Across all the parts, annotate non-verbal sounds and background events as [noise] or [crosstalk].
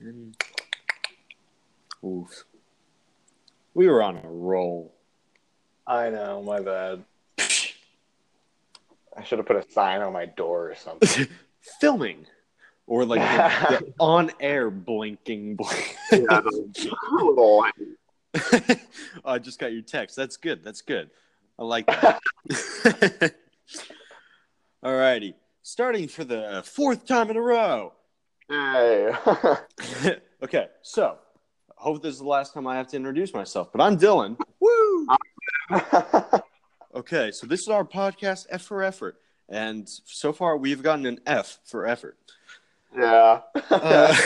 And... Oof. We were on a roll. I know, my bad. I should have put a sign on my door or something. [laughs] Filming. Or like the, the [laughs] on air blinking blink. yeah, the little [laughs] I just got your text. That's good. That's good. I like that. All righty. Starting for the fourth time in a row. Hey. [laughs] okay, so I hope this is the last time I have to introduce myself, but I'm Dylan. [laughs] Woo! [laughs] okay, so this is our podcast, F for Effort. And so far, we've gotten an F for effort. yeah. Uh,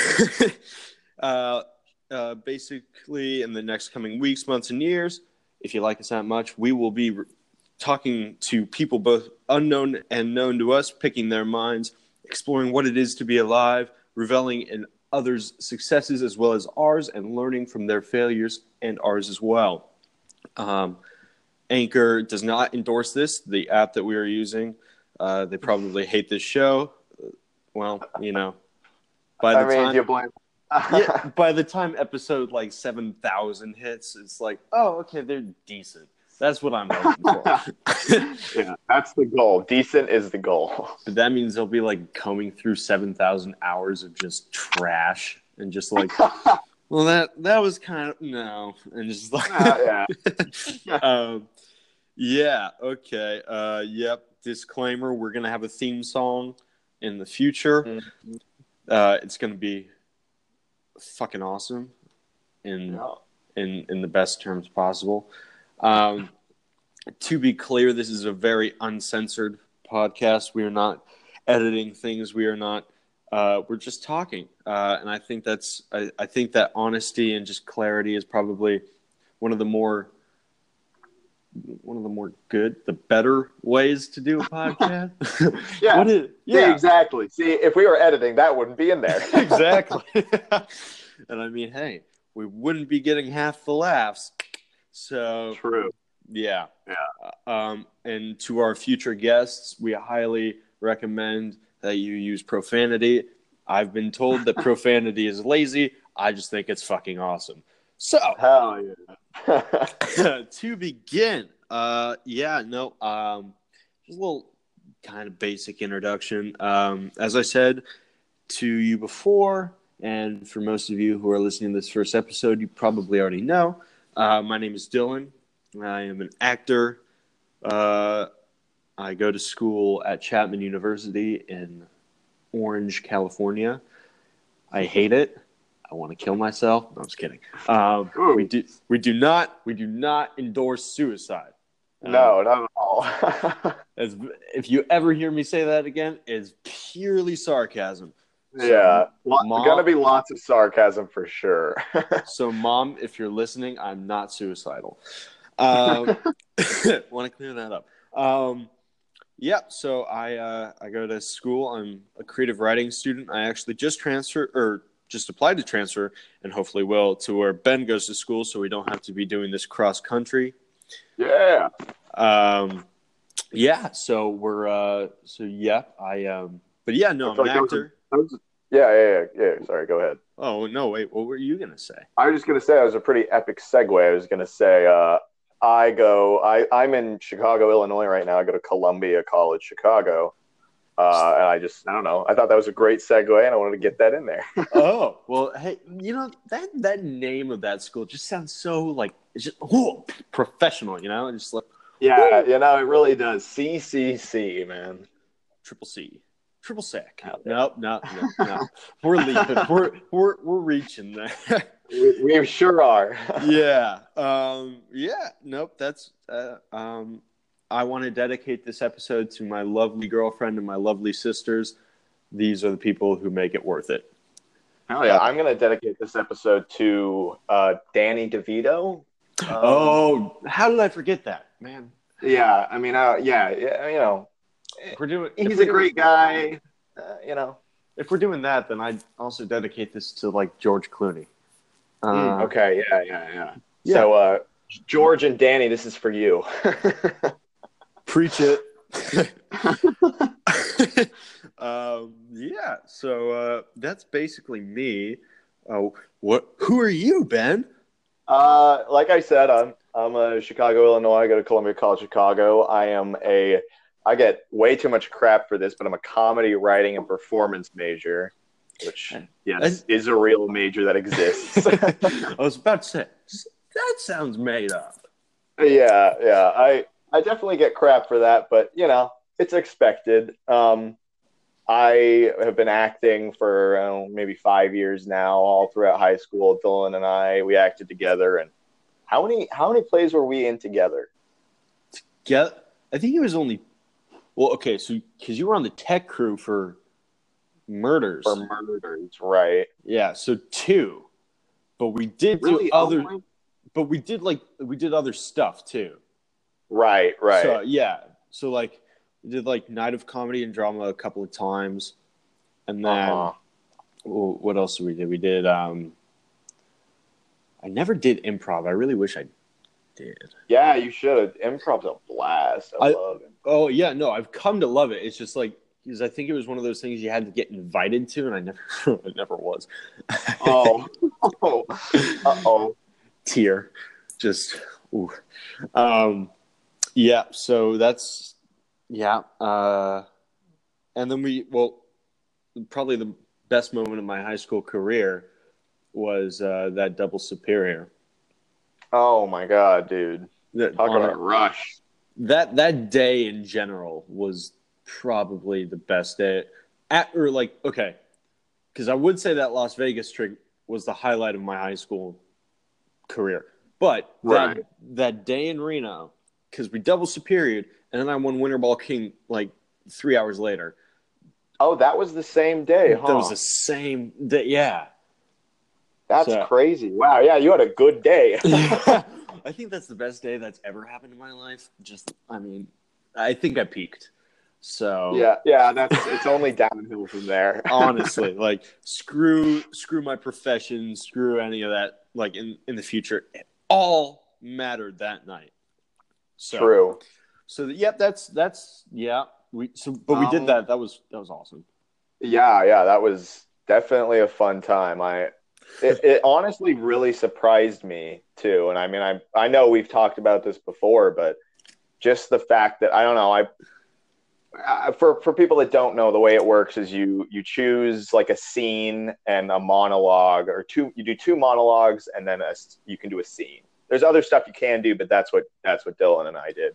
uh, uh, basically, in the next coming weeks, months, and years, if you like us that much, we will be re- talking to people both unknown and known to us, picking their minds, exploring what it is to be alive, reveling in others' successes as well as ours, and learning from their failures and ours as well. Um, Anchor does not endorse this, the app that we are using. Uh, they probably hate this show. Well, you know, by the I mean, time [laughs] yeah, by the time episode like seven thousand hits, it's like, oh, okay, they're decent. That's what I'm looking for. [laughs] [laughs] yeah, that's the goal. Decent is the goal. [laughs] but that means they'll be like combing through seven thousand hours of just trash and just like, [laughs] well, that that was kind of no, and just like, Uh, yeah. um, yeah, okay, uh, yep. Disclaimer: We're gonna have a theme song in the future. Mhm. Uh, it's gonna be fucking awesome, in Yeah. in in the best terms possible. Um, to be clear, this is a very uncensored podcast. We are not editing things. We are not. Uh, we're just talking, uh, and I think that's. I, I think that honesty and just clarity is probably one of the more one of the more good, the better ways to do a podcast. [laughs] [laughs] Yeah. What is, Yeah, yeah, exactly. See, if we were editing, that wouldn't be in there. [laughs] exactly. and I mean, hey, we wouldn't be getting half the laughs. So True. Yeah, Yeah. Um, and to our future guests, we highly recommend that you use profanity. I've been told that [laughs] profanity is lazy. I just think it's fucking awesome. So Hell yeah. [laughs] to begin, uh, yeah, no, um, just a little kind of basic introduction. Um, as I said to you before, and for most of you who are listening to this first episode, you probably already know. Uh, my name is Dylan. I am an actor. Uh, I go to school at Chapman University in Orange, California. I hate it. I want to kill myself. No, I'm just kidding. Um, we do we do not we do not endorse suicide. Um, no, not at all. [laughs] as, if you ever hear me say that again, it's purely sarcasm. yeah. Mom- gonna be lots of sarcasm for sure. [laughs] So, mom, if you're listening, I'm not suicidal. Um, [laughs] [laughs] Want to clear that up. Um, yeah, so I uh, I go to school. I'm a creative writing student. I actually just transferred or just applied to transfer, and hopefully will to where Ben goes to school, so we don't have to be doing this cross country. yeah. Um, yeah, so we're uh, so yeah, I um, but yeah, no, I'm an like that was a- actor. Yeah, yeah, yeah, yeah. Sorry, go ahead. Oh no, wait, what were you gonna say? I was just gonna say it was a pretty epic segue. I was gonna say uh, I go. I I'm in Chicago, Illinois right now. I go to Columbia College, Chicago. Uh, and I just I don't know. I thought that was a great segue, and I wanted to get that in there. [laughs] oh well hey you know that that name of that school just sounds so like it's just whoa, professional you know and just like yeah, you know, it really does. CCC, man. triple c triple sec nope no no no we're leaping we're we're we're reaching there [laughs] We, we sure are. [laughs] yeah um yeah nope that's uh, um i want to dedicate this episode to my lovely girlfriend and my lovely sisters these are the people who make it worth it Hell yeah! I'm gonna dedicate this episode to uh, Danny DeVito. Um, oh how did i forget that man yeah. I mean, uh, yeah, yeah. You know, doing he's a great guy. Uh, you know. if we're doing that, then I'd also dedicate this to like George Clooney. Uh, Mm, okay. Yeah. Yeah. Yeah. Yeah. So, uh, George and Danny, this is for you. [laughs] Preach it. [laughs] [laughs] um, yeah, so uh, that's basically me. Oh, what? Who are you, Ben? Uh, like I said, I'm I'm a Chicago, Illinois. I go to Columbia College Chicago. I am a I get way too much crap for this, but I'm a comedy writing and performance major, which yes is a real major that exists. [laughs] I was about to say that sounds made up. Yeah, yeah. I I definitely get crap for that, but you know, it's expected. Um, I have been acting for know, maybe five years now, all throughout high school. Dylan and I, we acted together. And how many how many plays were we in together? Together, I think it was only. Well, okay, so because you were on the tech crew for murders. For murders, right? Yeah, so two, but we did really? do other. Oh but we did like we did other stuff too. Right, right. So yeah, so like we did like night of comedy and drama a couple of times, and then uh-huh. what else did we do? We did. um I never did improv. I really wish I did. Yeah, you should. Improv's a blast. I, I love it. Oh yeah, no, I've come to love it. It's just like because I think it was one of those things you had to get invited to, and I never, [laughs] it never was. oh, [laughs] oh, oh, tear, just, ooh. um, yeah. So that's yeah. Uh, and then we, well, probably the best moment of my high school career was uh, that double superior. Oh my god, dude! That, Talk about rush. That that day in general was probably the best day. At or like okay, because I would say that Las Vegas trip was the highlight of my high school career. But right. that, that day in Reno, because we double superior, and then I won Winter Ball King like three hours later. Oh, that was the same day, huh? That was the same day. Yeah. That's so, crazy. Wow. Yeah, you had a good day. [laughs] [laughs] I think that's the best day that's ever happened in my life. Just, I mean, I think I peaked. So yeah, yeah, that's it's only downhill from there. [laughs] honestly, like screw, screw my profession, screw any of that. Like in in the future, it all mattered that night. So, True. So yep, that's that's yeah. We so but we um, did that. That was that was awesome. Yeah, yeah, that was definitely a fun time. I it, it honestly really surprised me too. And I mean, I I know we've talked about this before, but just the fact that I don't know, I uh, for for people that don't know, the way it works is you you choose like a scene and a monologue, or two. You do two monologues, and then a, you can do a scene. There's other stuff you can do, but that's what that's what Dylan and I did.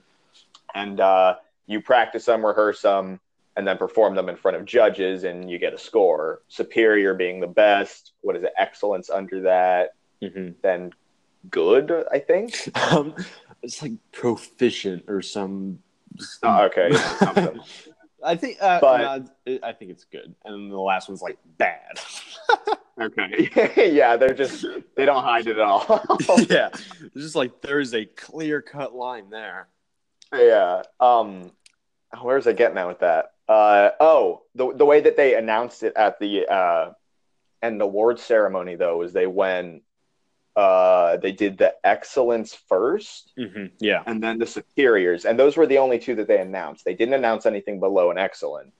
And uh, you practice them, rehearse them, and then perform them in front of judges, and you get a score. Superior being the best. What is it? Excellence under that. Mm-hmm. Then good, I think. [laughs] Um, it's like proficient or some Oh, okay. [laughs] I think, uh, but, no, I think it's good, and the last one's like bad. [laughs] okay, [laughs] yeah, they're just they don't hide it at all. yeah, it's just like there's a clear cut line there. Yeah. Um, where's I getting at with that? Uh, oh, the the way that they announced it at the uh, and the award ceremony though is they went uh, they did the excellence 1st mm-hmm. yeah, and then the superiors, and those were the only two that they announced. They didn't announce anything below an excellent.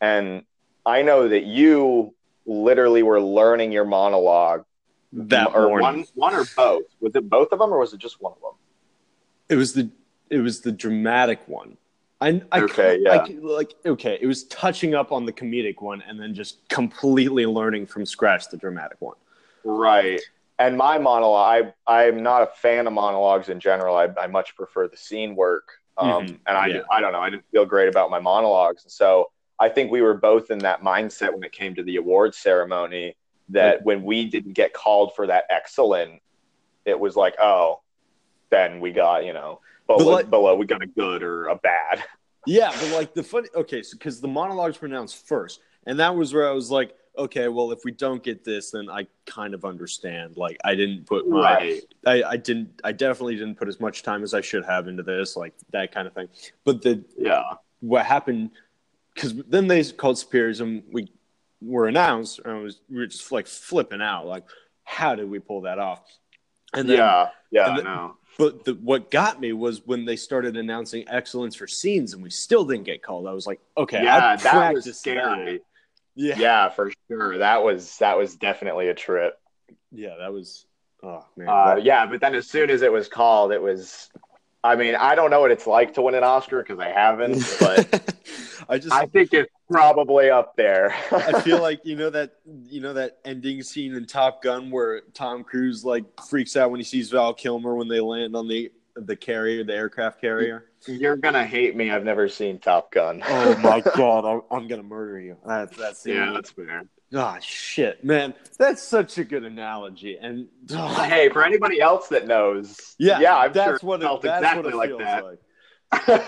And I know that you literally were learning your monologue that or morning. one, one or both. Was it both of them, or was it just one of them? It was the it was the dramatic one. I, I okay, yeah. I, like okay, it was touching up on the comedic one, and then just completely learning from scratch the dramatic one. Right and my monologue, I I'm not a fan of monologues in general. I, I much prefer the scene work. Um, mm-hmm. And I yeah. I don't know. I didn't feel great about my monologues, and so I think we were both in that mindset when it came to the awards ceremony. That when we didn't get called for that excellent, it was like, oh, then we got you know below, like, below we got a good or a bad. Yeah, but like the funny, okay, so because the monologues were announced first, and that was where I was like, okay, well, if we don't get this, then I kind of understand. Like, I didn't put my, right. I, I didn't, I definitely didn't put as much time as I should have into this, like that kind of thing. But the, yeah, what happened, because then they called and we were announced, and was, we were just like flipping out, like, how did we pull that off? And then, yeah, yeah, and then, I know. But the, what got me was when they started announcing excellence for scenes, and we still didn't get called. I was like, okay, yeah, I that was scary. That. Yeah. Yeah, for sure. That was that was definitely a trip. Yeah, that was. Oh man. Uh, yeah, but then as soon as it was called, it was. I mean, I don't know what it's like to win an Oscar because I haven't, but [laughs] I just. I think it's probably up there. I feel [laughs] like you know that you know that ending scene in Top Gun where Tom Cruise like freaks out when he sees Val Kilmer when they land on the the carrier, the aircraft carrier. You're gonna hate me. I've never seen Top Gun. Oh my [laughs] god, I'm, I'm gonna murder you. That's that's yeah, that's fair. Ah, shit, man, that's such a good analogy. And Hey, for anybody else that knows, yeah, yeah, I'm that's sure what it felt that's exactly what it like that.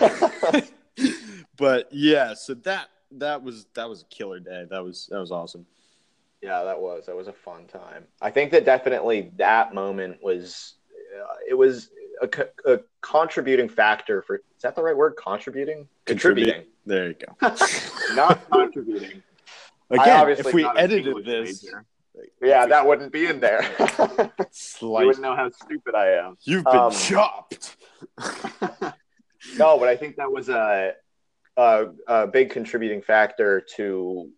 like. [laughs] [laughs] but yeah, so that that was that was a killer day. That was that was awesome. Yeah, that was that was a fun time. I think that definitely that moment was uh, it was a, a contributing factor for is that the right word? Contributing, contributing, There you go. [laughs] not contributing. [laughs] Again, if we edited this, major. yeah, that wouldn't be in there. [laughs] you wouldn't know how stupid I am. you've been um, chopped. No, but I think that was a a, a big contributing factor to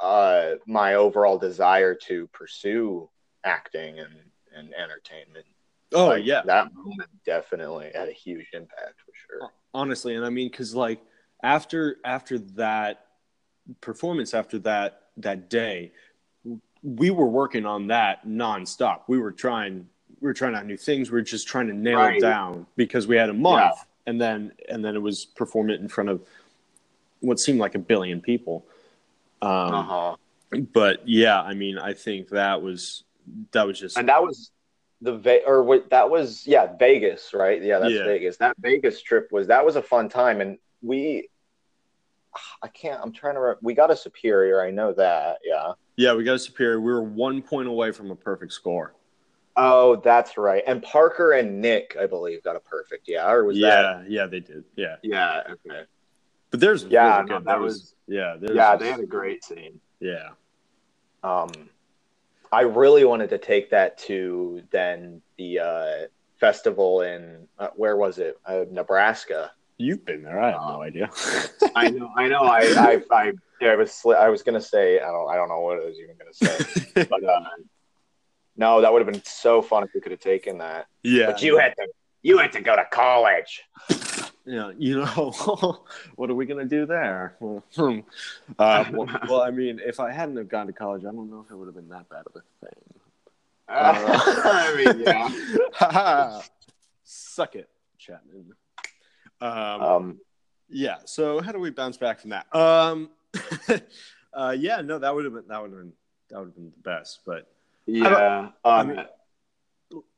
uh, my overall desire to pursue acting and, and entertainment. Oh Like, yeah, that moment definitely had a huge impact for sure. honestly and i mean because like after after that performance after that that day we were working on that nonstop we were trying we were trying out new things we were just trying to nail Right. it down because we had a month Yeah. and then and then it was perform it in front of what seemed like a billion people um Uh huh. but yeah i mean i think that was that was just And that was the Ve- or what that was yeah Vegas right? Yeah that's Yeah. Vegas. That Vegas trip was that was a fun time and we I can't I'm trying to re- we got a superior I know that yeah. Yeah we got a superior. We were one point away from a perfect score. Oh that's right. And Parker and Nick I believe got a perfect yeah or was that yeah yeah they did yeah. Yeah okay. But there's Yeah, really no, that There was- yeah, there's yeah they had a great scene. Yeah. um I really wanted to take that to then the uh festival in uh, where was it uh, Nebraska You've been there. I have Um, no idea. [laughs] I know, I know. I, I, I, yeah, I was, sli- I was gonna say, I don't, I don't know what I was even gonna say, [laughs] but uh, no, that would have been so fun if we could have taken that. yeah, But you had to, you had to go to college. [laughs] yeah, [laughs] you know, what are we gonna do there? Well, [laughs] uh, [laughs] well, well, I mean, if I hadn't have gone to college, I don't know if it would have been that bad of a thing. I mean, yeah. Suck it, Chapman. Um, Um, yeah. So how do we bounce back from that? Um, uh, yeah, no, that would have been that would have been that would have been the best. But yeah. I Um, mean-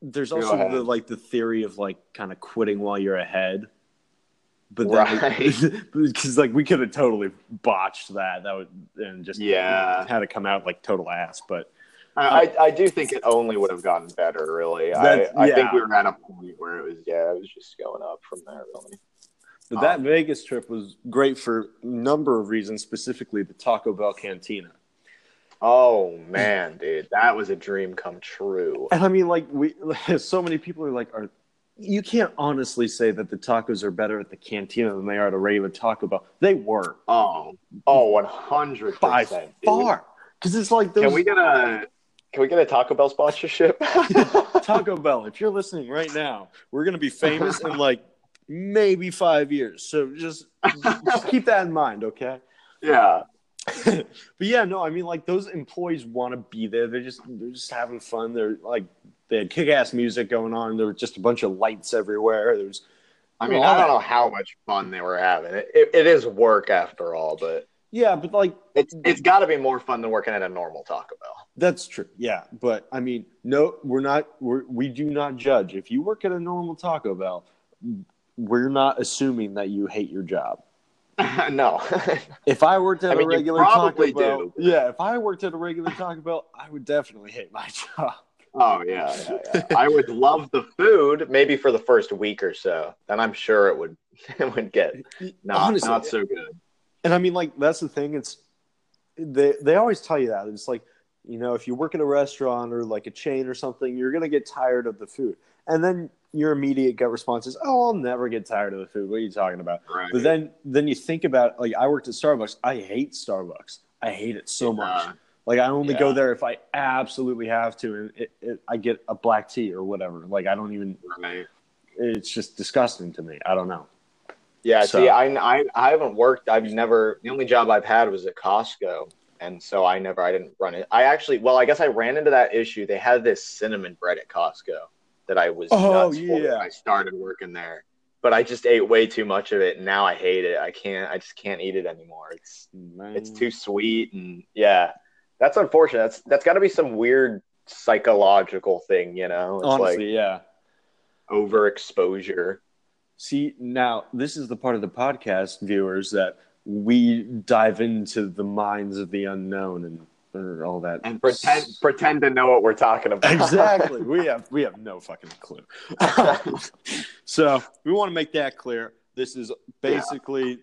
there's also the like the theory of like kind of quitting while you're ahead. But Right. [laughs] because like we could have totally botched that. That would and just Yeah. had to come out like total ass. But I, I do think it only would have gotten better. Really, I, I think we were at a point where it was, yeah, it was just going up from there. Really. but that Um, Vegas trip was great for a number of reasons, specifically the Taco Bell Cantina. Oh man, dude, that was a dream come true. And I mean, like we, [laughs] so many people are like, are you can't honestly say that the tacos are better at the cantina than they are at a regular Taco Bell. They were Oh, oh, one hundred by percent. far because it's like those Can we get a Can we get a Taco Bell sponsorship? [laughs] [laughs] Taco Bell. If you're listening right now, we're gonna be famous in like maybe five years. So just, just keep that in mind, okay? yeah, [laughs] but yeah, no, I mean like those employees want to be there. They're just they're just having fun. They're like they had kick ass music going on. There was just a bunch of lights everywhere. There was I mean, I don't know how much fun they were having. It, it, it is work after all, but yeah, but like it's it's got to be more fun than working at a normal Taco Bell. that's true. Yeah, but I mean, no, we're not. We're, we do not judge. If you work at a normal Taco Bell, we're not assuming that you hate your job. [laughs] no, If I worked at I mean, a regular Taco probably Bell, yeah, if I worked at a regular Taco Bell, I would definitely hate my [laughs] job. Oh yeah, yeah, yeah. I would love the food, maybe for the first week or so. Then I'm sure it would [laughs] it would get not Honestly, not so good. And I mean, like that's the thing. It's they they always tell you that it's like you know if you work at a restaurant or like a chain or something, you're gonna get tired of the food, and then your immediate gut response is, "Oh, I'll never get tired of the food." What are you talking about? Right. But then then you think about like I worked at Starbucks. I hate Starbucks. I hate it so much. Like I only go there if I absolutely have to, and it, it, I get a black tea or whatever. Like I don't even. Right. It's just disgusting to me. I don't know. Yeah, So- see, I, I I haven't worked. I've never. The only job I've had was at Costco, and so I never. I didn't run it. I actually, well, I guess I ran into that issue. They had this cinnamon bread at Costco that I was Oh, nuts yeah. I started working there, but I just ate way too much of it, and now I hate it. I can't. I just can't eat it anymore. It's it's Mm. too sweet, and yeah, that's unfortunate. That's that's got to be some weird psychological thing, you know? It's honestly, yeah. overexposure. See, now this is the part of the podcast viewers that we dive into the minds of the unknown and all that and pretend pretend to know what we're talking about. exactly. [laughs] We have we have no fucking clue. [laughs] so we want to make that clear. This is basically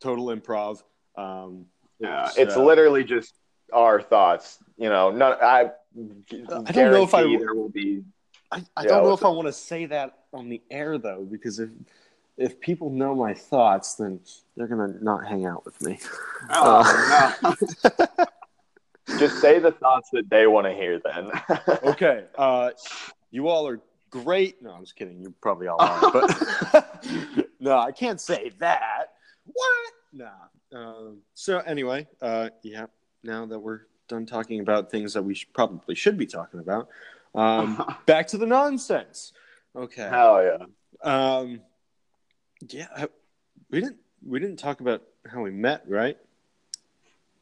total improv. Um, yeah, So- it's literally just our thoughts. You know, none. I, I don't know if I- there will be. I, I don't know what's if I want to say that on the air though, because if if people know my thoughts, then they're gonna not hang out with me. Oh, no. [laughs] just say the thoughts that they want to hear. Then. [laughs] okay, uh, you all are great. No, I'm just kidding. You probably all are, but [laughs] no, I can't say that. What? Nah. Um, so anyway, uh, yeah. Now that we're done talking about things that we should, probably should be talking about, um, [laughs] back to the nonsense. Okay. Hell yeah. Um, yeah, we didn't we didn't talk about how we met, right?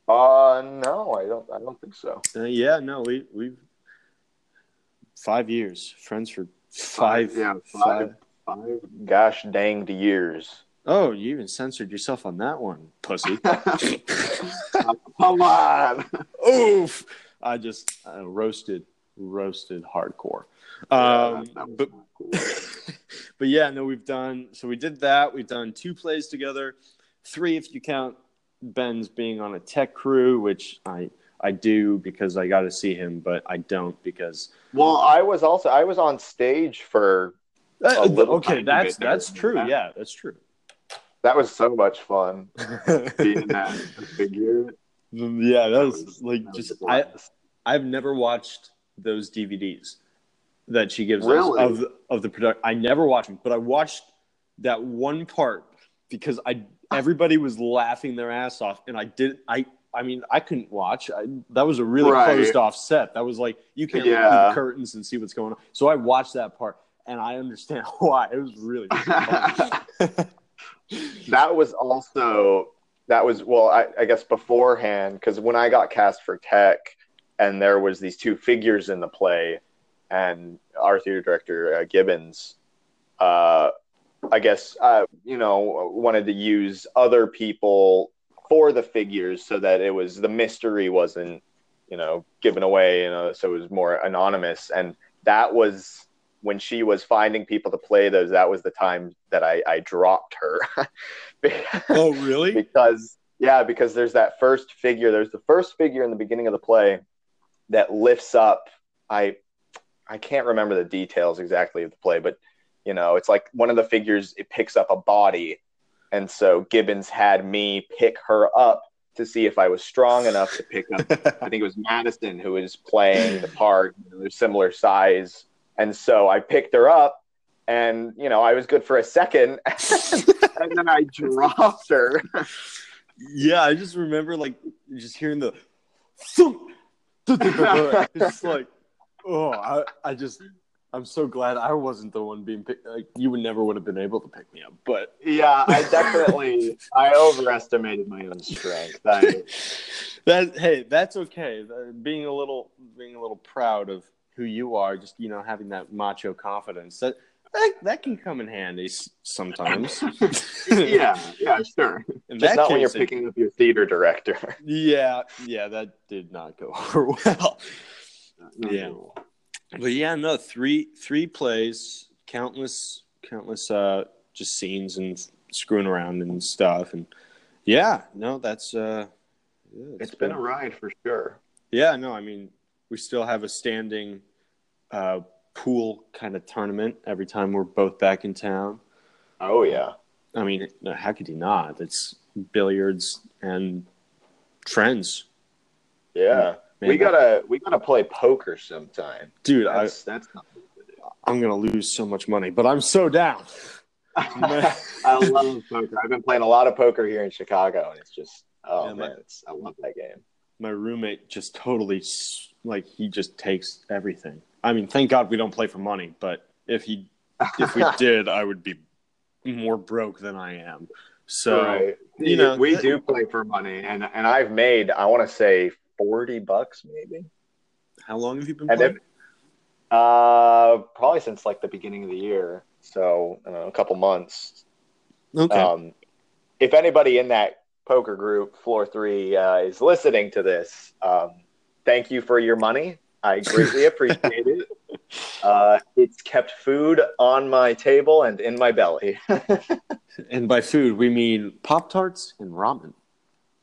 Uh, no, I don't. I don't think so. Uh, yeah, no, we we've five years, friends for five. Five, yeah, five. five. Five gosh danged years. Oh, you even censored yourself on that one, pussy. [laughs] Come on. Oof! I just uh, roasted, roasted hardcore. Um, was but cool. [laughs] but yeah, no, we've done. So we did that. We've done two plays together, three if you count Ben's being on a tech crew, which I I do because I got to see him, but I don't because Well, I was also I was on stage for Uh, little okay, that's that's true. Yeah. Yeah, that's true. That was so much fun [laughs] being that figure. yeah, that was, was- like that just a I. I've never watched those DVDs that she gives Really? us of the, of the product. I never watched them, but I watched that one part because I everybody was laughing their ass off, and I did I. I mean, I couldn't watch. I, that was a really Right. closed off set. That was like you can't look through the curtains and see what's going on. So I watched that part, and I understand [laughs] why. It was really. [laughs] that was also that was well I, I guess beforehand because when i got cast for tech and there was these two figures in the play and our theater director uh, gibbons uh, i guess uh, you know wanted to use other people for the figures so that it was the mystery wasn't you know given away you know so it was more anonymous. And that was when she was finding people to play those that was the time that i, I dropped her. [laughs] Oh, really? because yeah because there's that first figure there's the first figure in the beginning of the play that lifts up. I i can't remember the details exactly of the play but you know it's like one of the figures it picks up a body. And so gibbons had me pick her up to see if i was strong enough to pick up. [laughs] I think it was madison who was playing the part you know, they're similar size and so i picked her up and you know i was good for a second. [laughs] And then i dropped her. Yeah, I just remember like just hearing the thump, it's just like oh I, I just I'm so glad I wasn't the one being picked like you would never would have been able to pick me up but Yeah, I definitely I overestimated my own strength. I, [laughs] that hey that's okay. Being a little being a little proud of who you are just you know having that macho confidence that that, that can come in handy sometimes [laughs] yeah, yeah, sure. in Just not when you're case, it- picking up your theater director. [laughs] yeah yeah that did not go over [laughs] well Yeah. But yeah, no, three three plays, countless countless uh just scenes and screwing around and stuff and yeah, no, that's uh yeah, It's been a ride for sure. Yeah, no, I mean, we still have a standing uh pool kind of tournament every time we're both back in town. Oh yeah. I mean, how could you not? It's billiards and friends. Yeah. Man, we gotta we gotta play poker sometime. dude. I, That's that's not. I'm gonna lose so much money, but I'm so down. [laughs] I love poker. I've been playing a lot of poker here in Chicago, and it's just oh Yeah, my- man, it's, I love that game. My roommate just totally like he just takes everything. I mean, thank God we don't play for money, but if he if we [laughs] did, I would be more broke than I am. So right. you know, we do play for money, and and I've made I want to say forty bucks maybe. how long have you been And playing? if, uh, probably since like the beginning of the year, so I don't know, a couple months. okay. Um, if anybody in that poker group, Floor Three, uh, is listening to this, um, thank you for your money. I greatly [laughs] appreciate it. Uh, it's kept food on my table and in my belly. [laughs] and by food, we mean Pop Tarts and ramen.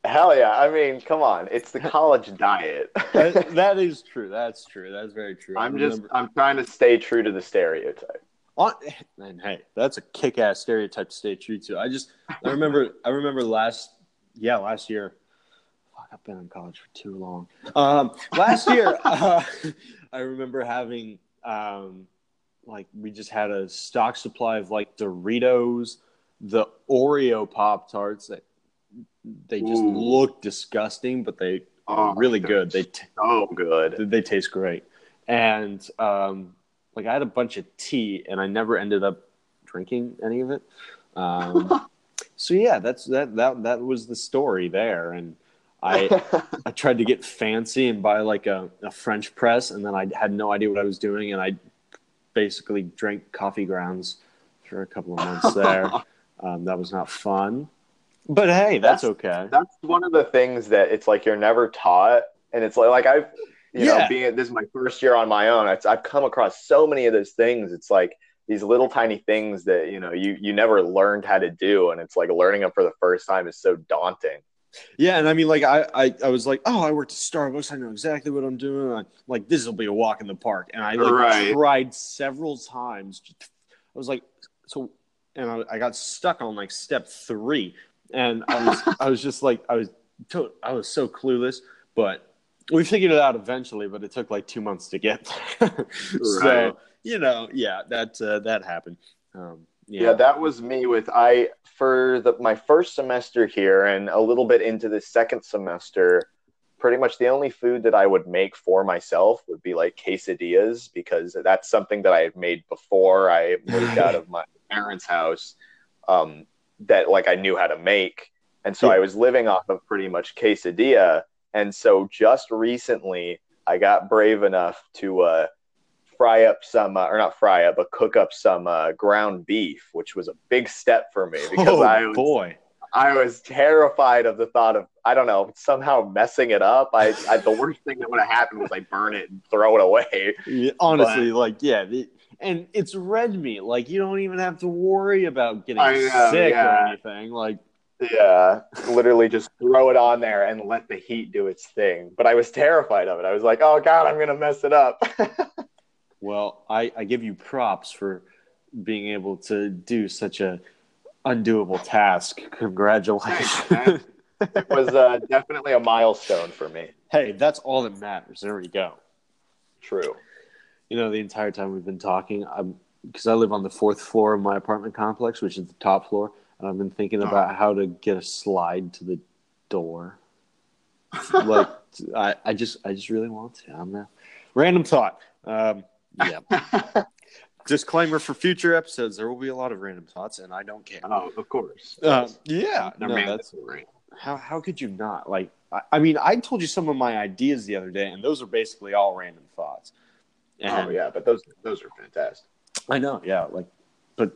Hell yeah! I mean, come on, it's the college diet. [laughs] That- that is true. That's true. That's very true. I'm just remember- I'm trying to stay true to the stereotype. on, and hey, that's a kick-ass stereotype to stay true to. I just, I remember, I remember last, yeah, last year. I've been in college for too long. Um, last year, [laughs] uh, [laughs] I remember having, um, like, we just had a stock supply of like Doritos, the Oreo Pop Tarts that they just Ooh. look disgusting, but they Oh, are really good. They t- so good. they taste great. And um, like I had a bunch of tea, and I never ended up drinking any of it. Um, [laughs] so yeah, that's that that that was the story there. And I [laughs] I tried to get fancy and buy like a, a French press, and then I had no idea what I was doing, and I basically drank coffee grounds for a couple of months [laughs] there. Um, that was not fun, but hey, that's, That's- okay. That's one of the things that it's like you're never taught, and it's like like I've you know being this is my first year on my own. It's, I've come across so many of those things. It's like these little tiny things that you know you you never learned how to do, and it's like learning them for the first time is so daunting. Yeah, and I mean, like, I, I, I was like, oh, I worked at Starbucks. I know exactly what I'm doing. I, like, this will be a walk in the park. And I like Right. tried several times. I was like, so, and I, I got stuck on like step three, and I was, [laughs] I was just like, I was, to, I was so clueless. But we figured it out eventually. But it took like two months to get there. [laughs] so Right. you know, yeah, that uh, that happened. Um, Yeah. yeah, that was me with I for the my first semester here and a little bit into the second semester. Pretty much the only food that I would make for myself would be like quesadillas because that's something that I had made before I moved out of [laughs] my parents' house. Um, that like I knew how to make, and so Yeah. I was living off of pretty much quesadilla. And so just recently, I got brave enough to uh, fry up some, uh, or not fry up, but cook up some uh, ground beef, which was a big step for me because oh I was boy, I was terrified of the thought of I don't know somehow messing it up. I, I the worst thing that would have happened was I burn it and throw it away. Yeah, honestly, like yeah, the, and it's red meat. Like you don't even have to worry about getting know, sick or anything. Like Yeah, literally just throw it on there and let the heat do its thing. But I was terrified of it. I was like, oh god, I'm gonna mess it up. [laughs] well, I I give you props for being able to do such a undoable task. Congratulations. it was uh, definitely a milestone for me. hey, that's all that matters. There we go. True. You know, the entire time we've been talking, I'm because I live on the fourth floor of my apartment complex, which is the top floor, and I've been thinking Oh. about how to get a slide to the door. like [laughs] I, I just I just really want to. I'm a random thought. Um, yeah. [laughs] Disclaimer for future episodes: there will be a lot of random thoughts, and I don't care. oh, of course. Uh, yeah, They're no, that's mandatory. how how could you not like? I, I mean, I told you some of my ideas the other day, and those are basically all random thoughts. And Oh yeah, but those those are fantastic. I know, yeah, like, but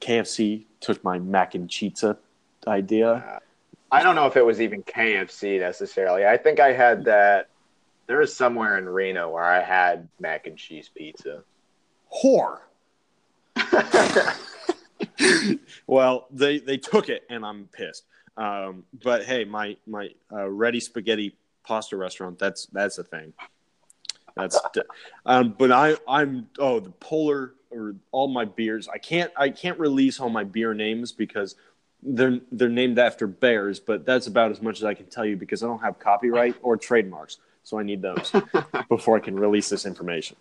KFC took my mac and cheese idea. I don't know if it was even KFC necessarily. I think I had that. There was somewhere in Reno where I had mac and cheese pizza. Whore. [laughs] well, they they took it, and I'm pissed. Um, but hey, my my uh, ready spaghetti pasta restaurant that's that's a thing. That's um, but I I'm oh the polar or all my beers. I can't I can't release all my beer names because they're they're named after bears. But that's about as much as I can tell you because I don't have copyright or trademarks. So I need those [laughs] before I can release this information.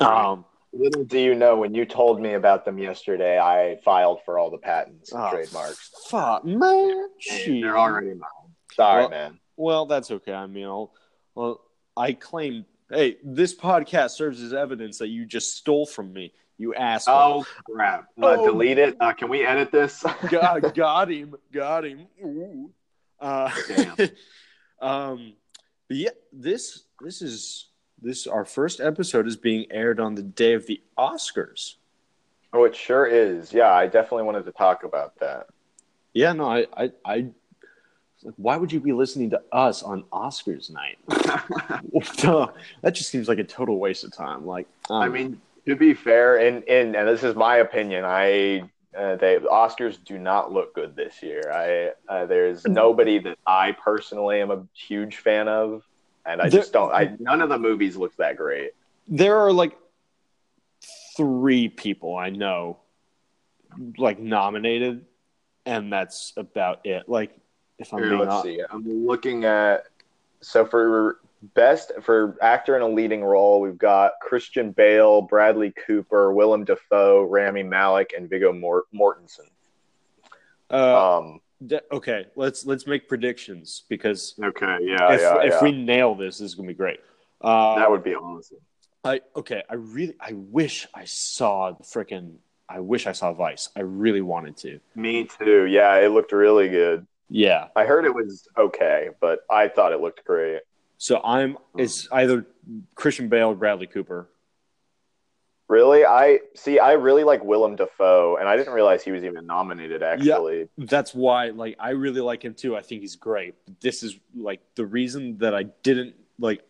Um, Little do you know, when you told me about them yesterday, I filed for all the patents and Oh, trademarks. fuck, man. They're already mine. Sorry, Well- man. Well, that's okay. I mean, I'll, well, I claim. Hey, this podcast serves as evidence that you just stole from me. You asshole. Oh crap! Uh, Oh. delete it. Uh, can we edit this? got, [laughs] got him. Got him. Ooh. Uh, Damn. [laughs] um, but yeah, this this is this our first episode is being aired on the day of the Oscars. oh, it sure is. Yeah, I definitely wanted to talk about that. Yeah, no, I, I, I like, why would you be listening to us on Oscars night? [laughs] That just seems like a total waste of time. Like, um, I mean, to be fair, and and and this is my opinion. I uh, they the Oscars do not look good this year. I uh, there's nobody that I personally am a huge fan of, and I There- just don't. I none of the movies look that great. there are like three people I know like nominated, and that's about it. Like, if I'm Here, being let's see. I'm looking at so for best for actor in a leading role, we've got Christian Bale, Bradley Cooper, Willem Dafoe, Rami Malek, and Viggo Mort- Mortensen. uh, Um, d- okay, let's let's make predictions because okay, yeah, if yeah, if yeah. we nail this, this is gonna be great. Uh, that would be awesome. I okay. I really, I wish I saw the freaking. I wish I saw Vice. I really wanted to. Me too. Yeah, it looked really good. Yeah. I heard it was okay, but I thought it looked great. So I'm. Hmm. It's either Christian Bale or Bradley Cooper. Really, I see. I really like Willem Dafoe, and I didn't realize he was even nominated. Actually, yeah, That's why, like, I really like him too. I think he's great. This is like the reason that I didn't like.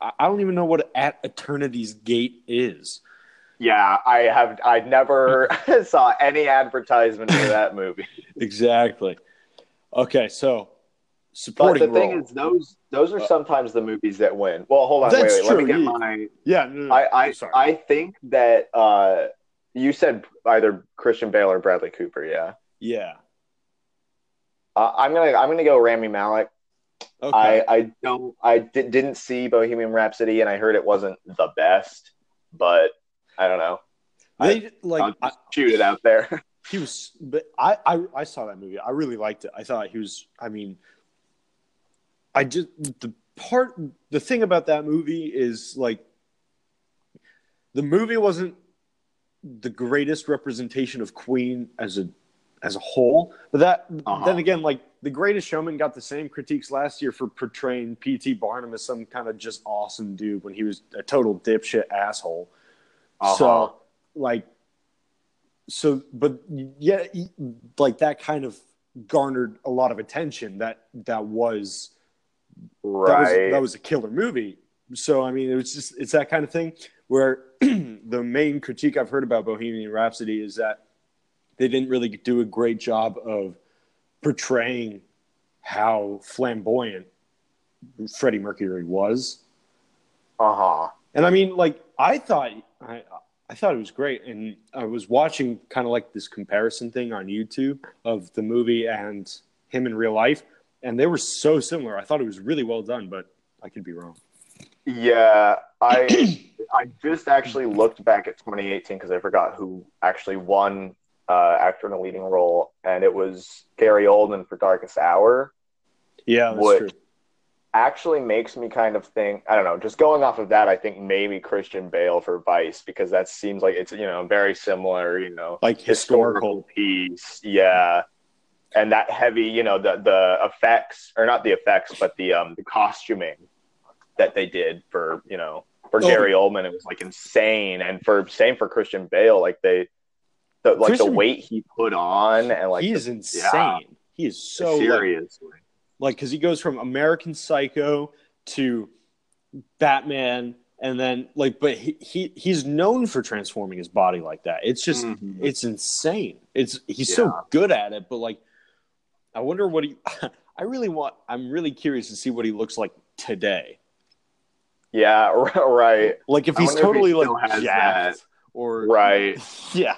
I I don't even know what At Eternity's Gate is. yeah, I have. I never [laughs] saw any advertisement for that [laughs] movie. Exactly. Okay, so But supporting the thing is, those those are sometimes the movies that win. Well, hold on, wait, wait. Let me get yeah. my. yeah, no, no, I I. I think that uh, you said either Christian Bale or Bradley Cooper. Yeah, yeah. uh, I'm gonna I'm gonna go Rami Malek. Okay. I I don't I di- didn't see Bohemian Rhapsody, and I heard it wasn't the best, but I don't know. they like I'll I, shoot it out there. [laughs] he was but I, I i saw that movie i really liked it i thought he was i mean i just the part the thing about that movie is like the movie wasn't the greatest representation of queen as a as a whole but that Uh-huh. then again like the greatest showman got the same critiques last year for portraying pt barnum as some kind of just awesome dude when he was a total dipshit asshole Uh-huh. so like so but yeah like that kind of garnered a lot of attention that that was that was right. that was a killer movie so i mean it was just it's that kind of thing where [clears throat] the main critique i've heard about bohemian rhapsody is that they didn't really do a great job of portraying how flamboyant freddie mercury was uh huh. and I mean, like I thought, I I thought it was great, and I was watching kind of like this comparison thing on YouTube of the movie and him in real life, and they were so similar. I thought it was really well done, but I could be wrong. Yeah, I [clears throat] I just actually looked back at 2018 because I forgot who actually won uh, actor in a leading role, and it was Gary Oldman for Darkest Hour. Yeah, that's Would- true. Actually, makes me kind of think. I don't know. Just going off of that, I think maybe Christian Bale for Vice because that seems like it's you know very similar. You know, Like historical. piece. Yeah. And that heavy, you know, the the effects or not the effects, but the um the costuming that they did for, you know, for Oh. Gary Oldman, it was like insane. And for same for Christian Bale, like they the like Christian- the weight he put on and like he the, insane. He is so seriously. like because he goes from American Psycho to Batman, and then like, but he, he he's known for transforming his body like that. It's just Mhm. it's insane. It's he's Yeah. so good at it, but like, I wonder what he. [laughs] I really want. I'm really curious to see what he looks like today. Yeah, [laughs] right. Like if he's wonder if he totally like jacked or Right. [laughs] yeah.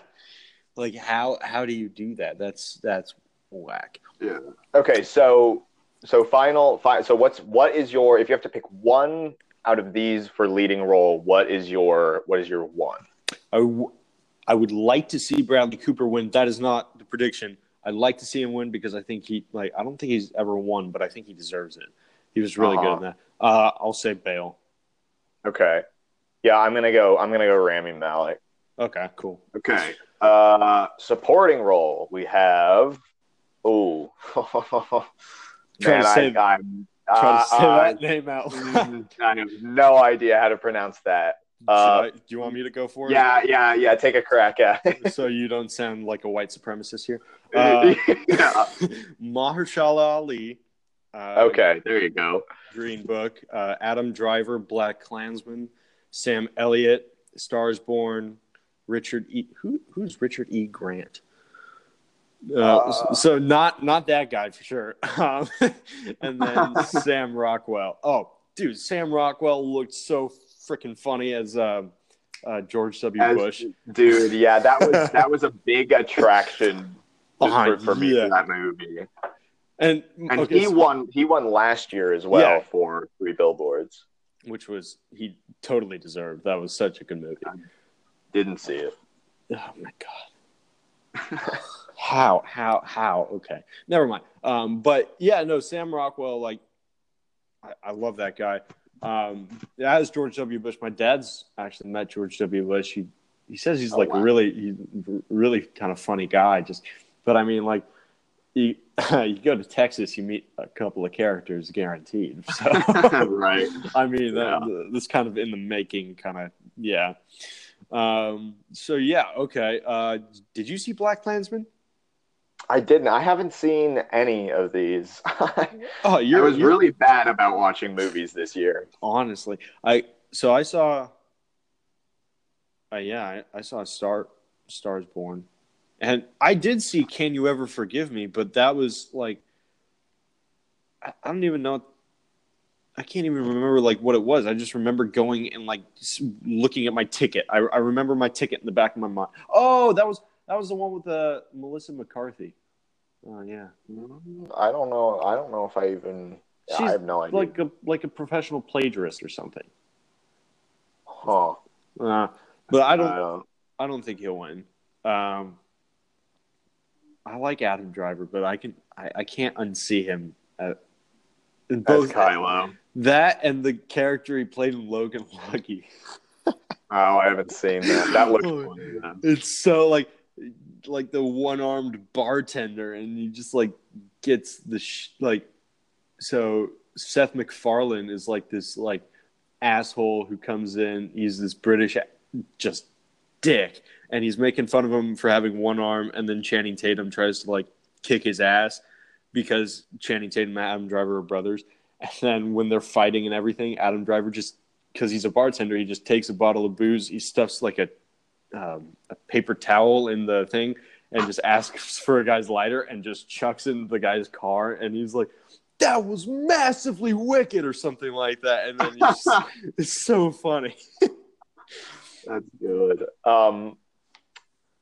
Like how how do you do that? That's that's whack. Yeah. Okay, so so final. Fi- so what's what is your if you have to pick one out of these for leading role? What is your what is your one? I, w- I would like to see Bradley Cooper win. That is not the prediction. I'd like to see him win because I think he like I don't think he's ever won, but I think he deserves it. He was really Uh-huh. good in that. Uh, I'll say Bale. Okay. Yeah, I'm gonna go. I'm gonna go Rami Malek. Okay, cool. Okay. Uh, supporting role we have. Oh, Try [laughs] Man, to say- I'm, Try uh, to say uh, that name out. [laughs] I have no idea how to pronounce that. Uh, I- do you want me to go for it? Yeah, yeah, yeah. Take a crack at it. so you don't sound like a white supremacist here. [laughs] Uh, yeah. [laughs] Mahershala Ali. Uh, Okay, there you go. Green Book. Uh, Adam Driver, Black Klansman. Sam Elliott, Stars Born. Richard E. Who, who's Richard E. Grant? Uh, Uh. so not not that guy for sure. [laughs] Um, and then Sam Rockwell. Oh, dude, Sam Rockwell looked so freaking funny as uh, uh, George W. As- Bush. Dude, yeah, that was [laughs] that was a big attraction for, for me yeah. for that movie. And, And okay, he so- won he won last year as well Yeah. for Three Billboards. which was he totally deserved. That was such a good movie. Didn't see it. Oh my god. how how how okay never mind um but yeah no sam rockwell like i, I love that guy um as george w bush my dad's actually met george w bush he he says he's Oh, like wow. really he's really kind of funny guy just but i mean like you, [laughs] you go to texas you meet a couple of characters guaranteed [laughs] so [laughs] right. I mean, Yeah. that, this kind of in the making, kind of, yeah. Um, so yeah, okay. Uh, did you see Black Klansman? I didn't. I haven't seen any of these. [laughs] Oh, you're, was you're- really bad about watching movies this year. honestly. I so I saw. Uh, yeah, I, I saw Star Stars Born, and I did see Can You Ever Forgive Me, but that was like, I, I don't even know. I can't even remember like what it was. I just remember going and like looking at my ticket. I, I remember my ticket in the back of my mind. Oh, that was that was the one with uh, Melissa McCarthy. Oh yeah, I don't know. I don't know if I even. I She's have no idea. like a like a professional plagiarist or something. huh. Uh, but I I don't. I don't think he'll win. Um, I like Adam Driver, but I can I, I can't unsee him at, in both Kylo. that and the character he played in Logan Lucky. [laughs] Oh, I haven't seen that. That looks [laughs] funny. man. It's so like like the one armed bartender, and he just like gets the sh- like. So Seth MacFarlane is like this like asshole who comes in. He's this British just dick, and he's making fun of him for having one arm. And then Channing Tatum tries to like kick his ass because Channing Tatum and Adam Driver are brothers. And then when they're fighting and everything, Adam Driver just because he's a bartender, he just takes a bottle of booze, he stuffs like a um, a paper towel in the thing, and just asks [laughs] for a guy's lighter and just chucks in the guy's car, and he's like. That was massively wicked, or something like that, and then just, [laughs] [laughs] it's so funny. That's good. Um,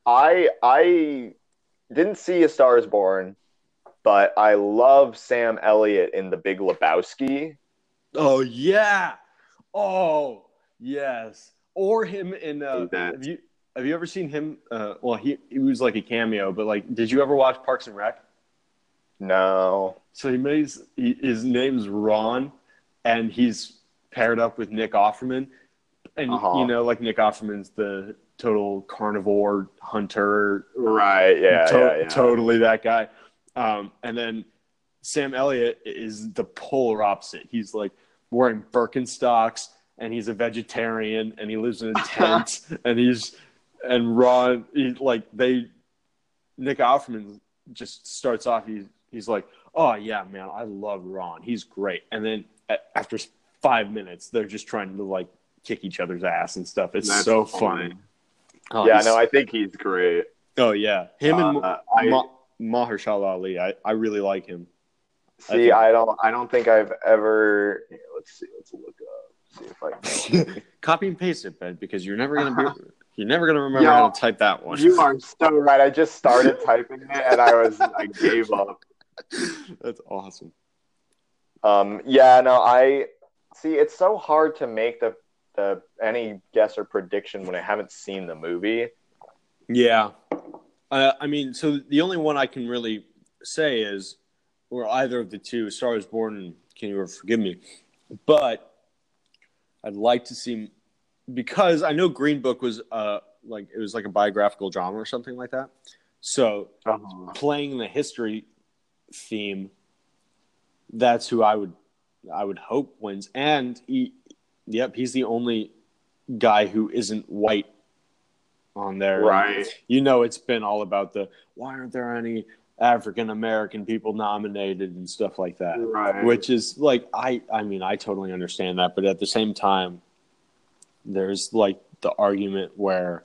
I I didn't see A Star Is Born, but I love Sam Elliott in The Big Lebowski. Oh yeah. Oh yes. Or him in. Uh, that? have you have you ever seen him? Uh, well, he he was like a cameo, but like, did you ever watch Parks and Rec? No. So he makes he, his name's Ron, and he's paired up with Nick Offerman, and Uh-huh. you know, like Nick Offerman's the total carnivore hunter, Right. Yeah. To- yeah. Yeah. totally that guy. Um, and then Sam Elliott is the polar opposite. He's like wearing Birkenstocks and he's a vegetarian and he lives in a [laughs] tent and he's and Ron he, like they Nick Offerman just starts off he's he's like oh yeah man I love Ron he's great and then a- after five minutes they're just trying to like kick each other's ass and stuff it's That's so funny. funny Oh, yeah. No, I think he's great. oh yeah him and Uh, I, Ma- Mahershala Ali. I, I really like him. see. think- I don't. I don't think I've ever. Here, let's see. Let's look up. See if I can. [laughs] Copy and paste it, Ben, because you're never gonna be [laughs] you're never gonna remember Yo, how to type that one. You are so right. I just started typing it and I was I gave up. [laughs] That's awesome. Um, yeah, no, I see. It's so hard to make the the any guess or prediction when I haven't seen the movie. Yeah. Uh, I mean, so the only one I can really say is, or either of the two, Star is Born and Can You Ever Forgive Me? But I'd like to see, because I know Green Book was uh like it was like a biographical drama or something like that. So Uh-huh. playing the history theme, that's who I would I would hope wins. And he, yep, he's the only guy who isn't white on there. Right. You know, it's been all about the why aren't there any African American people nominated and stuff like that. Right. Which is like I I mean I totally understand that, but at the same time, there's like the argument where,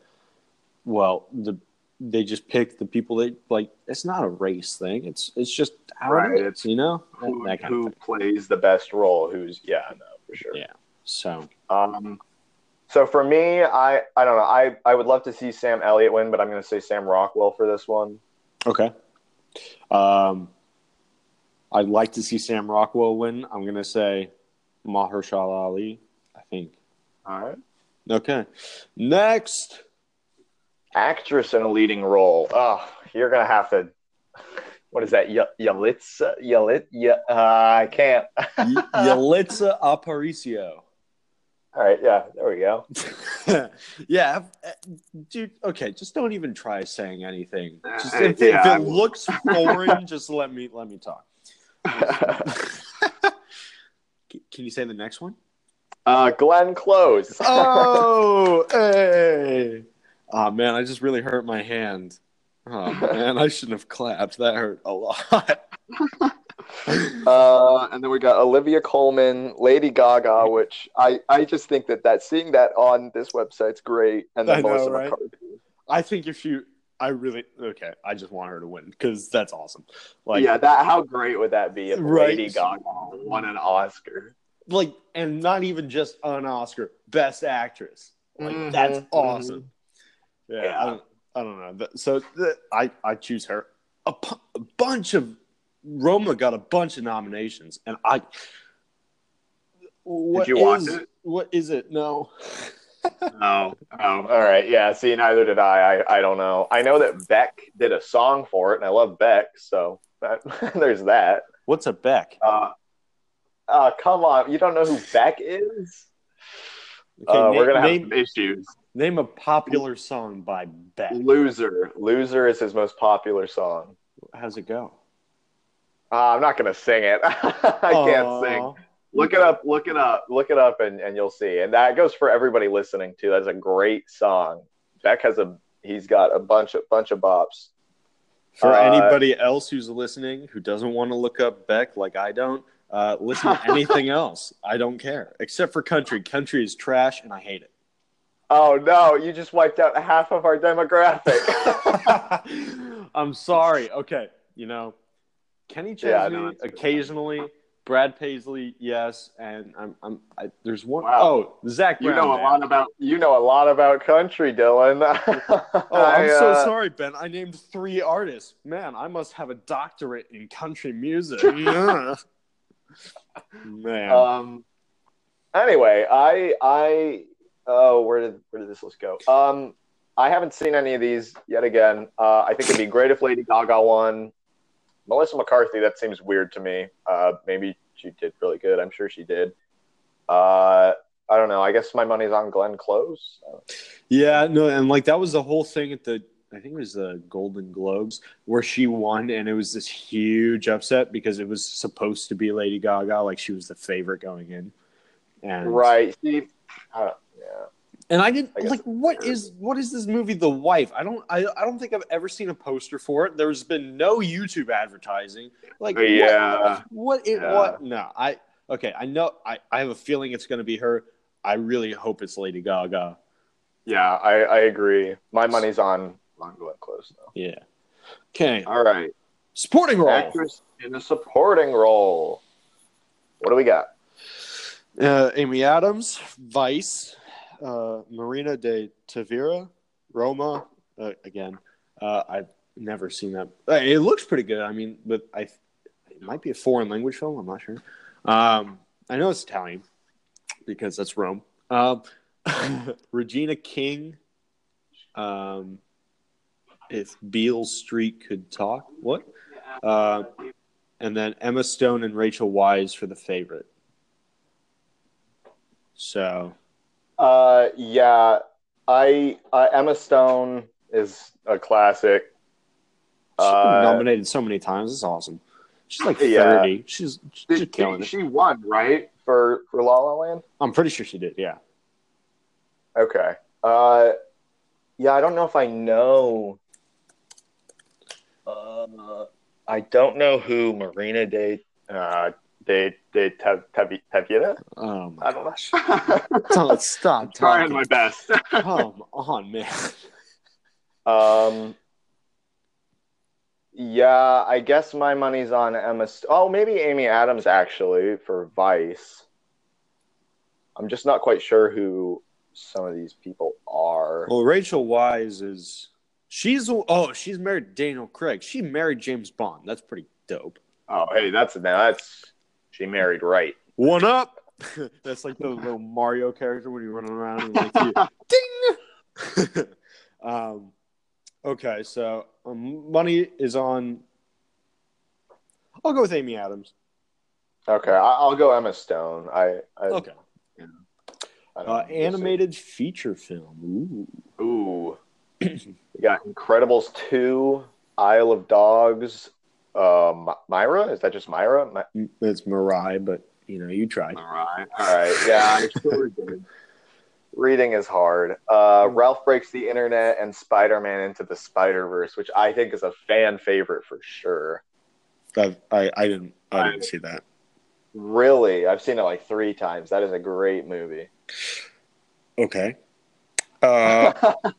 well, the they just pick the people they like. It's not a race thing. It's it's just how Right, it is, it's you know. Who, that who plays the best role? Who's yeah, no, for sure. Yeah. So Um, so for me, I I don't know. I I would love to see Sam Elliott win, but I'm going to say Sam Rockwell for this one. okay. Um, I'd like to see Sam Rockwell win. I'm gonna say Mahershala Ali. I think. All right. Okay. Next. Actress in a leading role. Oh, you're going to have to. What is that? Y- Yalitza? Yalit? Yeah, uh, I can't. Y- [laughs] Yalitza Aparicio. All right. Yeah. There we go. [laughs] yeah, uh, dude. Okay, just don't even try saying anything. Just, Uh, if, yeah, if I it looks foreign, just let me let me talk. [laughs] Can can you say the next one? Uh, Glenn Close. [laughs] Oh, hey! Oh man, I just really hurt my hand. Oh man, I shouldn't have clapped. That hurt a lot. [laughs] Uh, and then we got Olivia Colman, Lady Gaga, which I, I just think that that seeing that on this website's great. And then I know, Melissa right? McCarthy. I think if you, I really okay. I just want her to win because that's awesome. Like, yeah, that how great would that be if Right. Lady Gaga won an Oscar? Like, and not even just an Oscar, Best Actress. Like, Mhm, that's mhm. awesome. Yeah, Yeah. I, don't, I don't know. So th- I I choose her. A, pu- a bunch of Roma got a bunch of nominations, and I. What you watch is- it? What is it? No. [laughs] Oh, oh, all right. Yeah. See, neither did I. I. I don't know. I know that Beck did a song for it, and I love Beck, so that, [laughs] there's that. What's a Beck? Uh, uh, come on, you don't know who Beck is? Okay, uh, na- we're gonna have name, some issues. name a popular song by Beck. Loser, loser is his most popular song. How's it go? Uh, I'm not gonna sing it. [laughs] I can't sing. Look it up. Look it up. Look it up, and, and you'll see. And that goes for everybody listening too. That's a great song. Beck has a. He's got a bunch of bunch of bops. For Uh, anybody else who's listening who doesn't want to look up Beck like I don't, uh, listen to [laughs] anything else. I don't care, except for country. Country is trash, and I hate it. Oh no! You just wiped out half of our demographic. [laughs] I'm sorry. Okay, you know, Kenny Chesney Yeah, no, occasionally, Brad Paisley, yes, and I'm, I'm I, there's one Wow. oh Zach you know a man. lot about. You know a lot about country, Dylan. [laughs] Oh, I'm so uh, sorry, Ben. I named three artists. Man, I must have a doctorate in country music. Man. Um. Anyway, I I oh where did where did this list go? Um, I haven't seen any of these yet. Again, uh, I think it'd be great if Lady Gaga won. Melissa McCarthy, that seems weird to me. Uh, maybe she did really good. I'm sure she did. Uh, I don't know. I guess my money's on Glenn Close. Yeah, no, and like that was the whole thing at the I think it was the Golden Globes where she won, and it was this huge upset because it was supposed to be Lady Gaga, like she was the favorite going in. And Right. See, yeah. And I didn't I like what is what is this movie The Wife? I don't I, I don't think I've ever seen a poster for it. There's been no YouTube advertising. Like oh, what- Yeah. what it Yeah. what no, I okay, I know I, I have a feeling it's gonna be her. I really hope it's Lady Gaga. Yeah, I, I agree. My money's on on Glenn Close though. Yeah. Okay. All right. Supporting role. Actress in a supporting role. What do we got? Uh, Amy Adams, Vice, uh, Marina de Tavira, Roma. Uh, again, uh, I've never seen that. Uh, It looks pretty good. I mean, but I it might be a foreign language film. I'm not sure. Um, I know it's Italian because that's Rome. Um, [laughs] Regina King. Um, if Beale Street could talk, what? Uh, and then Emma Stone and Rachel Weisz for the favorite. So, Uh, yeah, I uh, Emma Stone is a classic. she's been Uh, nominated so many times. It's awesome. She's like Yeah. thirty. She's she's Did, killing she, it. she won right for for La La Land. I'm pretty sure she did. Yeah. Okay. Uh, yeah, I don't know if I know. Uh, I don't know who Marina de uh, de de Tav- Tav- Tavira. Oh my I don't know. [laughs] gosh. Don't stop Trying my best. [laughs] Come on, man. Um, yeah, I guess my money's on Emma. St- oh, maybe Amy Adams actually for Vice. I'm just not quite sure who some of these people are. Well, Rachel Weisz is she's oh she's married Daniel Craig. She married James Bond. That's pretty dope. Oh, hey, that's that's she married right. One up. [laughs] That's like the little Mario character when you're running around and like [laughs] ding. [laughs] um, okay, so um, money is on. I'll go with Amy Adams. Okay, I, I'll go Emma Stone. I, I Okay. I Uh, animated feature film. Ooh. Ooh, we got Incredibles two, Isle of Dogs. Uh, Myra is that just Myra? My- It's Mirai, but you know you tried. All right. All right, yeah, I sure. Reading is hard. Uh, Ralph breaks the internet and Spider-Man into the Spider Verse, which I think is a fan favorite for sure. I, I I didn't I didn't see that. Really, I've seen it like three times. That is a great movie. Okay. Uh, [laughs]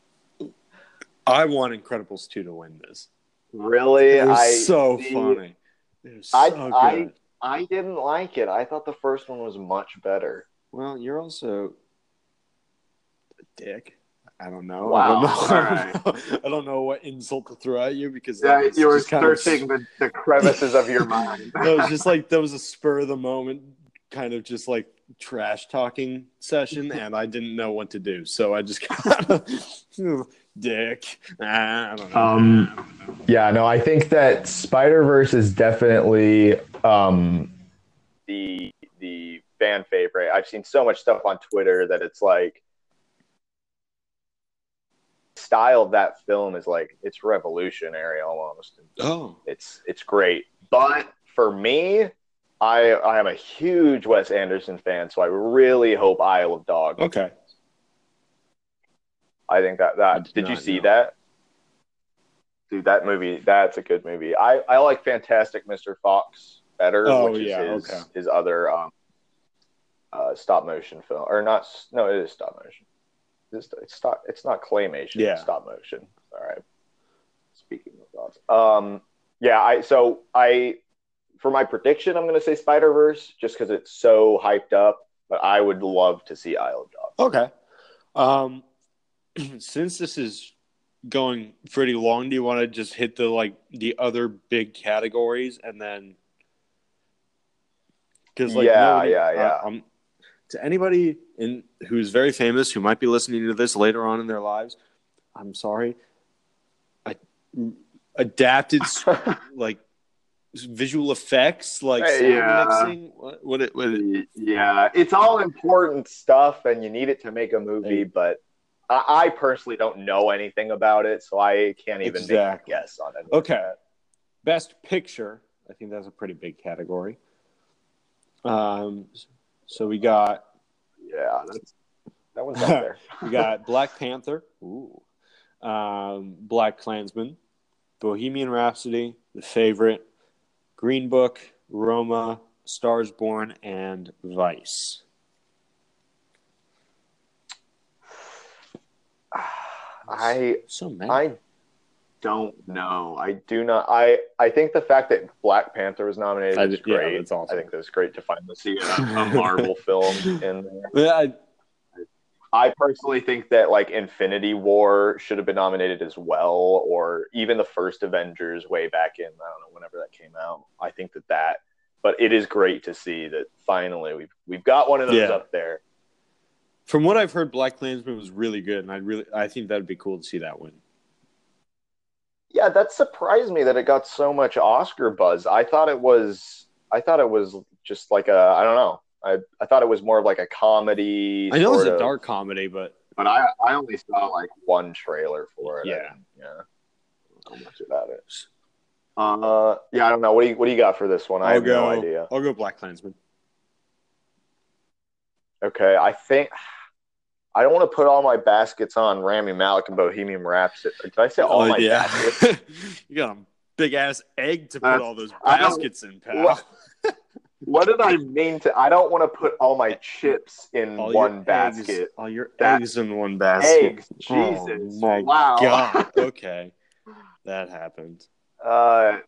I want Incredibles two to win this. really, It was I so see- funny. I- so I- good. I didn't like it. I thought the first one was much better. Well, you're also a dick. I don't know. Wow. I don't [laughs] know. I don't know what insult to throw at you because Yeah, you were kind of- searching the, the Crevices of your mind. [laughs] that was just like that was a spur of the moment kind of just like trash talking session and I didn't know what to do. So I just [laughs] kind of dick. Ah, I don't know. Um, Yeah, no, I think that Spider Verse is definitely um, the the fan favorite. I've seen so much stuff on Twitter that it's like style of that film is like it's revolutionary almost. oh. It's it's great. But for me, I I am a huge Wes Anderson fan, so I really hope Isle of Dogs. Okay. I think that that did did you see know. that? Dude, that movie that's a good movie. I I like Fantastic Mr. Fox better, Oh, which is yeah, his, okay. his other um uh stop motion film or not no, it is stop motion. It's, it's stop it's not claymation, Yeah. it's stop motion. All right. Speaking of thoughts. Um yeah, I so I for my prediction I'm gonna say Spider Verse just because it's so hyped up, but I would love to see Isle of Dogs. Okay. Um [clears throat] since this is going pretty long, do you want to just hit the like the other big categories and then because like Yeah, nobody- yeah, yeah. uh, um, to anybody in who's very famous who might be listening to this later on in their lives, I'm sorry. I adapted [laughs] like visual effects, like Yeah. mixing. What, what it? What it yeah, it's all important stuff and you need it to make a movie but I, personally don't know anything about it so i can't even Exactly. make a guess on it Okay. Best picture. I think that's a pretty big category. Um, so we got yeah that's that one's up there [laughs] we got [laughs] Black Panther, ooh, um, Black Klansman, Bohemian Rhapsody, The Favorite, Green Book, Roma, Stars Born, and Vice. I So many. i don't know i do not i i think the fact that black panther was nominated I is yeah, great that's awesome. i think that's great to finally see a, [laughs] a marvel film in there Yeah, I- I personally think that like Infinity War should have been nominated as well, or even the first Avengers way back in I don't know whenever that came out. I think that that but it is great to see that finally we've we've got one of those Yeah. up there. From what I've heard, Black Klansman was really good, and I really I think that'd be cool to see that win. Yeah, that surprised me that it got so much Oscar buzz. I thought it was I thought it was just like a I don't know. I I thought it was more of like a comedy. I know it's a of- dark comedy, but but I I only saw like one trailer for it. Yeah. yeah. I don't know much about it. Uh, yeah, I don't know. What do you what do you got for this one? I I'll have go. no idea. I'll go Black Klansman. Okay, I think [sighs] I don't want to put all my baskets on Rami Malek and Bohemian Rhapsody. Did I say all Oh, my yeah. baskets? [laughs] you got a big ass egg to put Uh, all those baskets in, pal. What- What did I mean to? I don't want to put all my chips in All one your basket. Eggs, all your That- eggs in one basket. Eggs, Oh, Jesus, my wow. God. [laughs] Okay, that happened. Uh,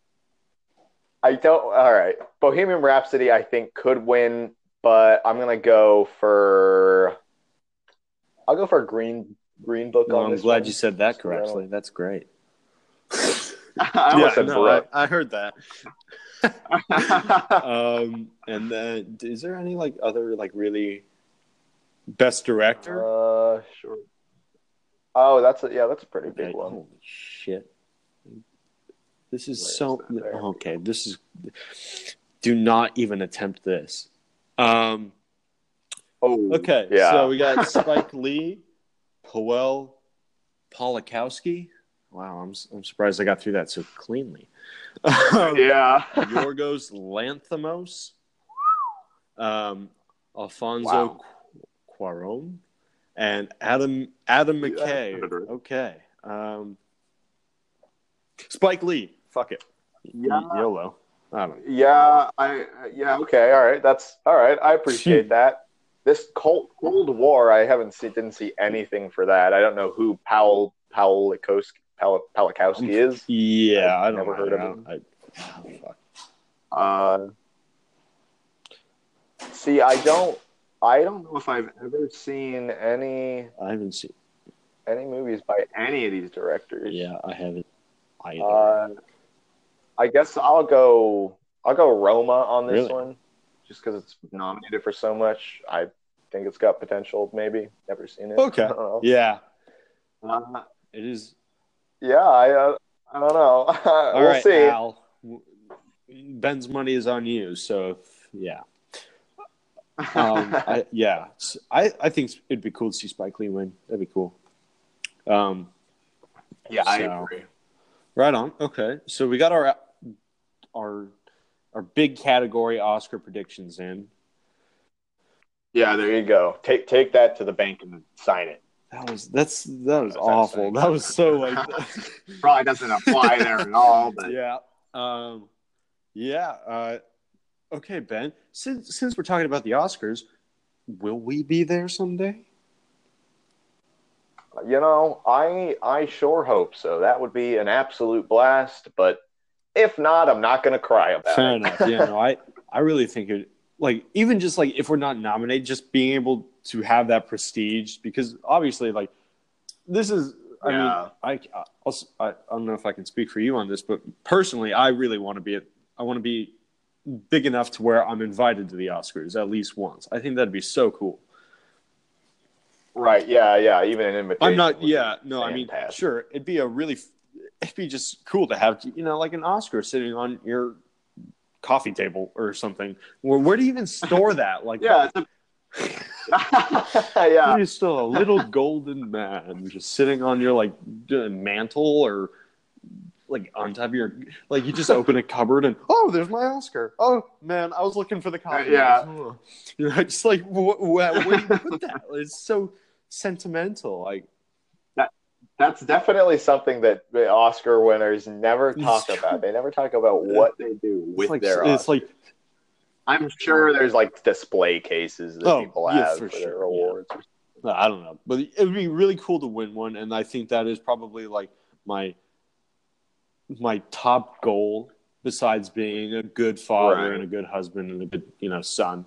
I don't. All right, Bohemian Rhapsody, I think could win, but I'm gonna go for. I'll go for a Green Green Book No, on I'm this glad one. you said that So correctly. That's great. [laughs] I almost said no, I, I heard that. [laughs] Um, and then, is there any like other like really best director? uh, sure. Oh, that's a yeah, that's a pretty big Okay, one. Holy shit! This is Where is so that okay. This is. Do not even attempt this. Um. Oh, Okay. Yeah. So we got Spike [laughs] Lee, Powell, Polakowski. Wow, I'm I'm surprised I got through that so cleanly. Um, yeah. [laughs] Yorgos Lanthimos, um, Alfonso Wow. Cuarón, and Adam Adam McKay. I've heard of it. Okay. Um, Spike Lee. Fuck it. Yeah. YOLO. I don't know. Yeah, I yeah, okay, all right. That's all right. I appreciate that. This Cold Cold War, I haven't seen didn't see anything for that. I don't know who Powell Powlikowski Pal, Palikowski is. Yeah, I I've don't never know. heard of him. I- oh, fuck. Uh, see, I don't I don't know if I've ever seen any I haven't seen. any movies by any of these directors. Yeah, I haven't either. Uh, I guess I'll go. I'll go Roma on this Really? one, just because it's nominated for so much. I think it's got potential. Maybe never seen it. Okay. [laughs] I don't know. yeah, Uh, it is. yeah. I. Uh, I don't know. [laughs] All we'll right, see. Al. Ben's money is on you. So if, yeah, [laughs] um, I, yeah. S- I I think it'd be cool to see Spike Lee win. That'd be cool. Um, yeah, I agree. right on. Okay, so we got our our our big category Oscar predictions in. Yeah, there you go. Take take that to the bank and sign it. That was that's that was awful. That was so like [laughs] Probably doesn't apply there at all, but [laughs] yeah. Um, yeah. Uh, okay, Ben. Since since we're talking about the Oscars, will we be there someday? you know, I I sure hope so. That would be an absolute blast. But if not, I'm not going to cry about it. Fair it. enough. Yeah. No, I I really think it like even just like if we're not nominated, just being able to have that prestige because obviously like this is. I Yeah. mean, I, also, I I don't know if I can speak for you on this, but personally, I really want to be. At, I want to be big enough to where I'm invited to the Oscars at least once. I think that'd be so cool. Right? Yeah, yeah. Even an invitation. I'm not. Yeah, no. I mean, fantastic. sure. It'd be a really. It'd be just cool to have you know like an Oscar sitting on your coffee table or something. Where where do you even store [laughs] that? Like Yeah. It's a... [laughs] yeah. You're still a little golden man just sitting on your like mantle or like on top of your like you just [laughs] open a cupboard and oh there's my Oscar oh man I was looking for the coffee yeah. You know just like wh- wh- where do you put that it's so sentimental like That's definitely something that the Oscar winners never talk about. They never talk about what they do with it's like their it's Oscars. like I'm sure there's like display cases that Oh, people yeah, have for for, sure, their yeah. awards. I don't know but it would be really cool to win one and I think that is probably like my my top goal besides being a good father Right. and a good husband and a good you know son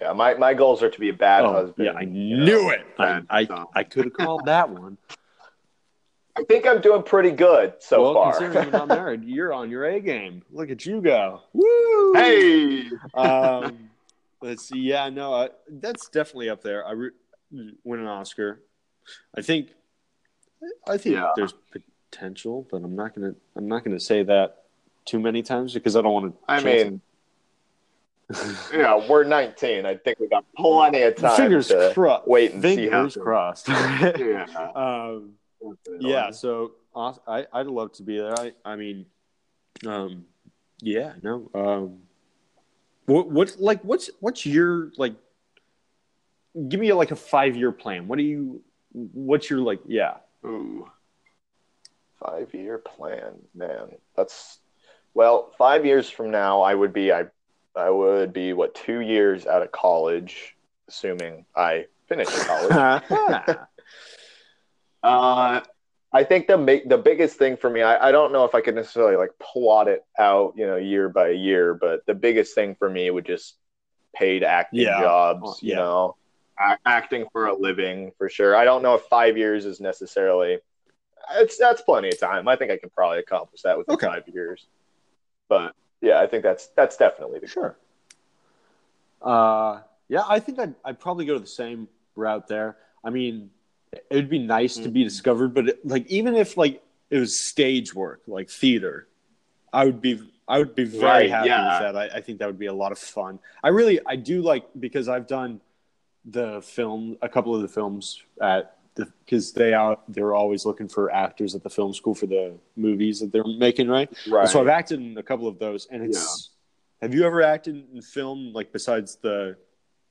Yeah, my, my goals are to be a bad Oh, husband. yeah, I knew know, it. I I. I could have called that one. [laughs] I think I'm doing pretty good so well, far. considering you're not [laughs] married, you're on your A game. Look at you go. Woo! hey, um, let's see. Yeah, no, I, that's definitely up there. I re- win an Oscar. I think. I think Yeah. there's potential, but I'm not gonna. I'm not gonna say that too many times because I don't want to. I mean, [laughs] yeah, we're 19. I think we got plenty of time fingers crossed. wait and see how. Fingers crossed. [laughs] Yeah. um, yeah. So I I'd love to be there. I I mean, um, yeah. No. Um, what what like what's what's your like? Give me like a five year plan. What do you? What's your like? Yeah. Ooh. Five year plan, man. That's well, five years from now I would be I I would be what two years out of college, assuming I finish college. [laughs] [laughs] uh I think the ma- the biggest thing for me, I, I don't know if I could necessarily like plot it out, you know, year by year, but the biggest thing for me would just paid acting Yeah. jobs, Oh, you yeah. know, a- acting for a living for sure. I don't know if five years is necessarily. It's that's plenty of time. I think I can probably accomplish that within Okay. five years. But yeah, I think that's that's definitely the Sure. Uh, yeah, I think I'd, I'd probably go to the same route there. I mean, it would be nice to be Mhm. discovered, but it, like even if like it was stage work, like theater, I would be I would be very Right, happy yeah. with that. I, I think that would be a lot of fun. I really I do like because I've done the film a couple of the films at the because they are they're always looking for actors at the film school for the movies that they're making, right? right. So I've acted in a couple of those, and it's. Have you ever acted in film like besides the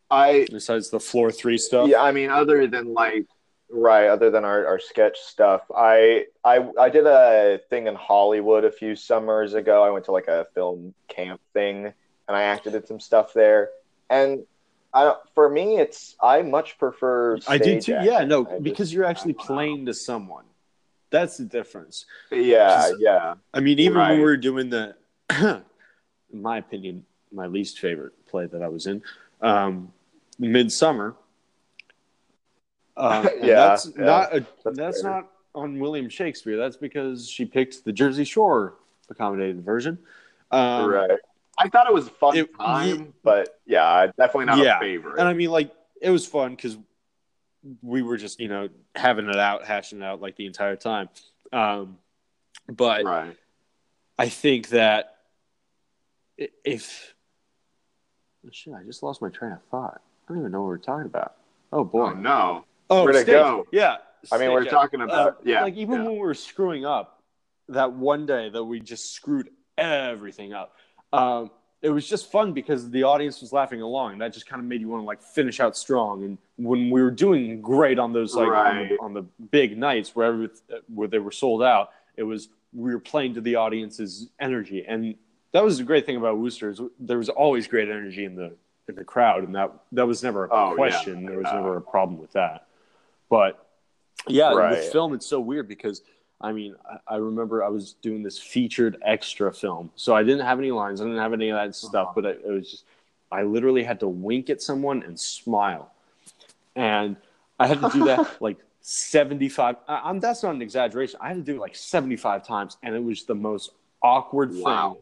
I besides the floor three stuff? Yeah, I mean, other than like, right, other than our, our sketch stuff, I, I I did a thing in Hollywood a few summers ago. I went to like a film camp thing, and I acted in some stuff there. And I for me, it's I much prefer. I do too. acting. Yeah, no, I just- because you're actually I don't know. playing to someone. That's the difference. Yeah, Just- yeah, I mean, even when we were doing the, [clears throat] in my opinion, my least favorite play that I was in, um, Midsummer. Um, [laughs] Yeah, that's yeah, not a, that's that's, not on William Shakespeare. That's because she picked the Jersey Shore accommodated version. Um, right. I thought it was a fun it- time, but yeah, definitely not Yeah, a favorite. And I mean, like, it was fun because we were just, you know, having it out, hashing it out like the entire time. Um, but right. I think that if oh, shit, I just lost my train of thought. I don't even know what we're talking about. Oh boy. Oh no. Oh, Where'd it stage. go? Yeah. I mean, we're stage, talking about Uh, yeah. Like even yeah. when we were screwing up, that one day that we just screwed everything up. Um, it was just fun because the audience was laughing along. That just kind of made you want to like finish out strong. And when we were doing great on those like on, the, on the big nights where every, where they were sold out, it was we were playing to the audience's energy, and that was the great thing about Worcester. Is there was always great energy in the in the crowd, and that that was never a Oh, yeah. question. There was Yeah. never a problem with that. But yeah, Right. with film, it's so weird because I mean, I, I remember I was doing this featured extra film, so I didn't have any lines, I didn't have any of that stuff, Uh-huh. but it, it was just I literally had to wink at someone and smile, and I had to do that [laughs] like seventy five. I'm that's not an exaggeration. I had to do it like seventy five times, and it was the most awkward Wow.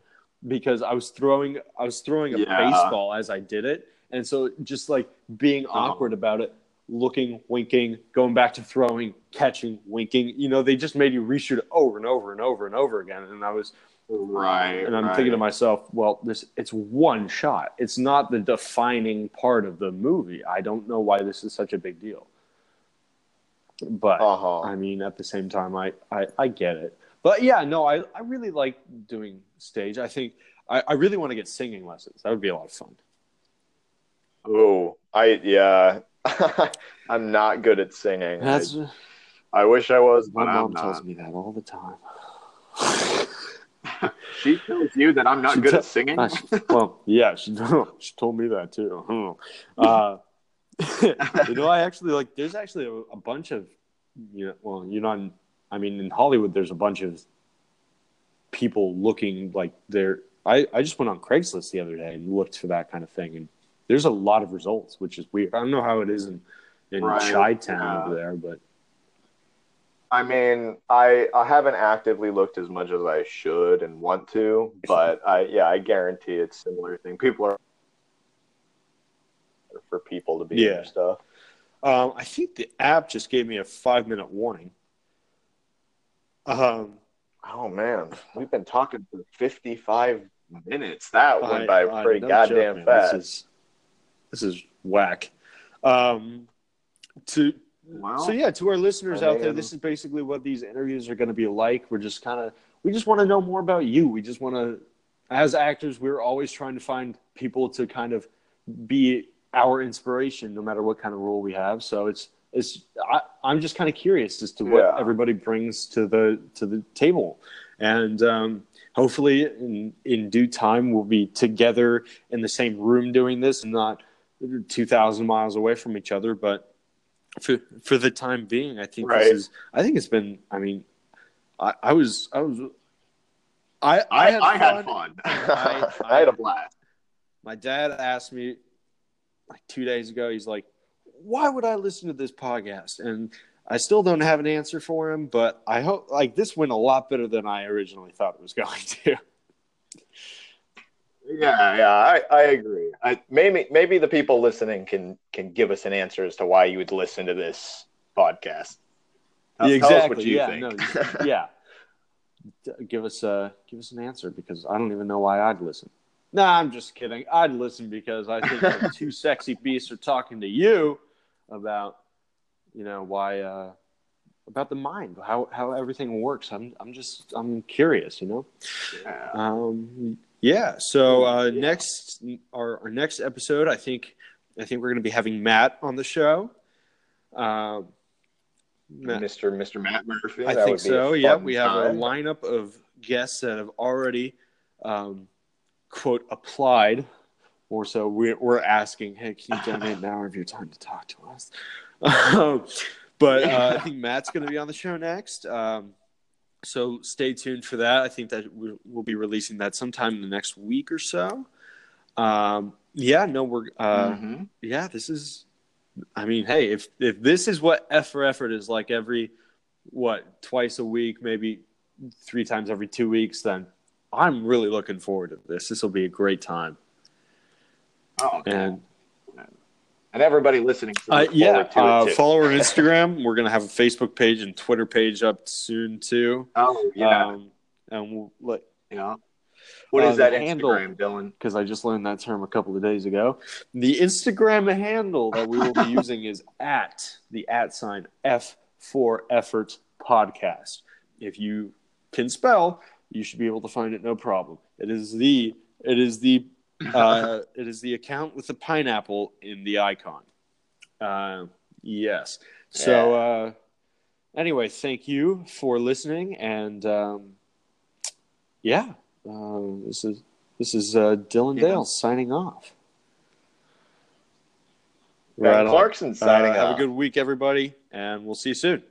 thing because I was throwing I was throwing a Yeah. baseball as I did it, and so just like being Uh-huh. awkward about it, looking, winking, going back to throwing, catching, winking. You know, they just made you reshoot it over and over and over and over again. And I was, Right. and I'm right. thinking to myself, well, this it's one shot. It's not the defining part of the movie. I don't know why this is such a big deal. But Uh-huh. I mean, at the same time, I, I, I get it. But yeah, no, I, I really like doing stage. I think I, I really want to get singing lessons. That would be a lot of fun. Oh, I yeah. [laughs] I'm not good at singing. That's I, I wish I was, my mom tells me that all the time. [laughs] She tells you that I'm not She good te- at singing. Uh, well, [laughs] yeah, she she told me that too. Uh, you know, I actually like. There's actually a, a bunch of, you know, well, you know, I mean, in Hollywood, there's a bunch of people looking like they're. I I just went on Craigslist the other day and looked for that kind of thing, and there's a lot of results, which is weird. I don't know how it is in in Right, Chi Town yeah. over there, but I mean, I I haven't actively looked as much as I should and want to, [laughs] but I yeah, I guarantee it's similar thing. People are for people to be Yeah. yeah. stuff. Um, I think the app just gave me a five minute warning. Um, Oh man, we've been talking for fifty five minutes. That went I- by I- pretty no goddamn joke, man. fast. This is whack. Um, to Wow. so yeah, to our listeners I out there, this is basically what these interviews are going to be like. We're just kind of we just want to know more about you. We just want to, as actors, we're always trying to find people to kind of be our inspiration, no matter what kind of role we have. So it's it's I, I'm just kind of curious as to what Yeah. everybody brings to the to the table, and um, hopefully in in due time we'll be together in the same room doing this and not two thousand miles away from each other. But for for the time being, I think Right. this is I think it's been. I mean, I, I was I was. I, I, had fun. [laughs] I- I had a blast. My dad asked me like two days ago. He's like, "Why would I listen to this podcast?" And I still don't have an answer for him, but I hope like this went a lot better than I originally thought it was [laughs] going to. Yeah, yeah, I, I agree. I, maybe maybe the people listening can can give us an answer as to why you would listen to this podcast. Tell- tell what you yeah. think. No, [laughs] yeah. Give us uh give us an answer because I don't even know why I'd listen. Nah, I'm just kidding. I'd listen because I think the two [laughs] sexy beasts are talking to you about you know why uh about the mind, how how everything works. I'm I'm just I'm curious, you know. Yeah. Um, yeah. So uh, next, our, our next episode, I think, I think we're going to be having Matt on the show. Um, Matt, Mr. Mr. Matt Murphy. I that think so. Yeah, we have time. a lineup of guests that have already, um, quote, applied. Or so we're, we're asking, hey, can you donate an hour of your time to talk to us? [laughs] Um, but uh, I think Matt's going to be on the show next. Um, so stay tuned for that. I think that we'll, be releasing that sometime in the next week or so. Um, yeah, no, we're uh, Mhm. yeah. This is, I mean, hey, if if this is what F for effort is like every what twice a week, maybe three times every two weeks, then I'm really looking forward to this. This will be a great time. Oh, And and everybody listening uh, yeah, uh, follow our [laughs] Instagram. We're gonna have a Facebook page and Twitter page up soon too. oh, yeah. Um, and we'll let yeah. What uh, is that the handle- Instagram, Dylan? because I just learned that term a couple of days ago. The Instagram handle that we will be [laughs] using is at the at sign F for effort podcast. If you can spell, you should be able to find it no problem. It is the it is the uh, it is the account with the pineapple in the icon. Uh, yes. So uh, anyway, thank you for listening, and um, yeah, uh, this is this is uh, Dylan Yeah. Dale signing off. On. Clarkson signing Uh, Have a good week, everybody, and we'll see you soon.